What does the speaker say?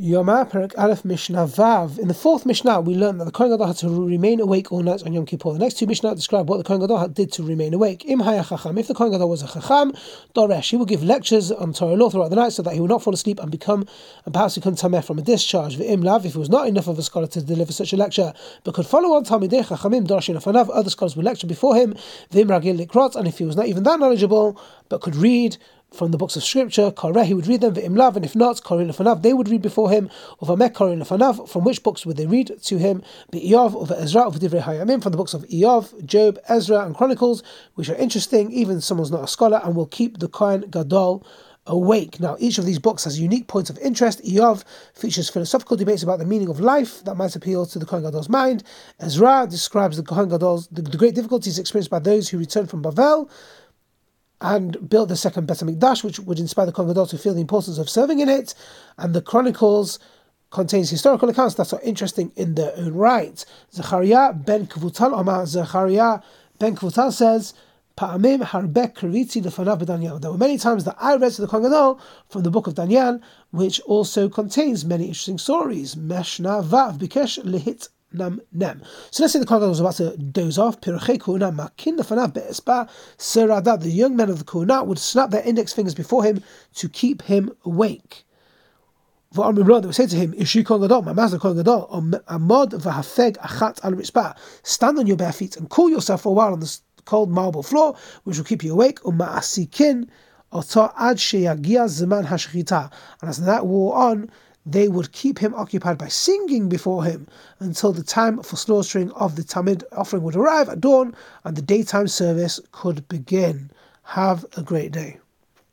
Yoma Perek Aleph Mishnah Vav. In the fourth Mishnah, we learned that the Kohen Gadol had to remain awake all night on Yom Kippur. The next two Mishnah describe what the Kohen Gadol did to remain awake. Im Haya Chacham. If the Kohen Gadol was a Chacham, Doresh, he would give lectures on Torah law throughout the night so that he would not fall asleep and become, and perhaps become tameh from a discharge. Im Lav, if he was not enough of a scholar to deliver such a lecture, but could follow on Talmidei Chachamim, Dorashin Afanav, other scholars would lecture before him, Vim Ragil Likrot, and if he was not even that knowledgeable, but could read, from the books of scripture, Koreh, he would read them, Imlav, and if not, Korin Lefanav, they would read before him, or Vamek Korin Lefanav, from which books would they read to him? Be'iyov, or Ezra, or Divrei Hayamim, from the books of Iyov, Job, Ezra, and Chronicles, which are interesting, even someone's not a scholar, and will keep the Kohen Gadol awake. Now, each of these books has unique points of interest. Iyov features philosophical debates about the meaning of life that might appeal to the Kohen Gadol's mind. Ezra describes the Kohen Gadol's the, the great difficulties experienced by those who return from Bavel and built the second Beit HaMikdash, which would inspire the Kohen to feel the importance of serving in it. And the Chronicles contains historical accounts that are interesting in their own right. Zechariah ben Kvutal Omar Zechariah ben Kvutal says. There were many times that I read to the Kohen from the book of Daniel, which also contains many interesting stories. Mishnah vav bikesh lehit nam nem. So let's say the Kohen was about to doze off. Pirachei kuna makin lefanav be'espa serada. The young men of the Kohen would snap their index fingers before him to keep him awake. They would say to him, Ishi Kohen Gadol, my master Kohen Gadol, Amod v'hafeg achat al ritzpah. Stand on your bare feet and cool yourself for a while on the cold marble floor, which will keep you awake. Uma'asikin oto ad sheyagia zeman hashchita. And as that wore on, they would keep him occupied by singing before him until the time for slaughtering of the Tamid offering would arrive at dawn and the daytime service could begin. Have a great day.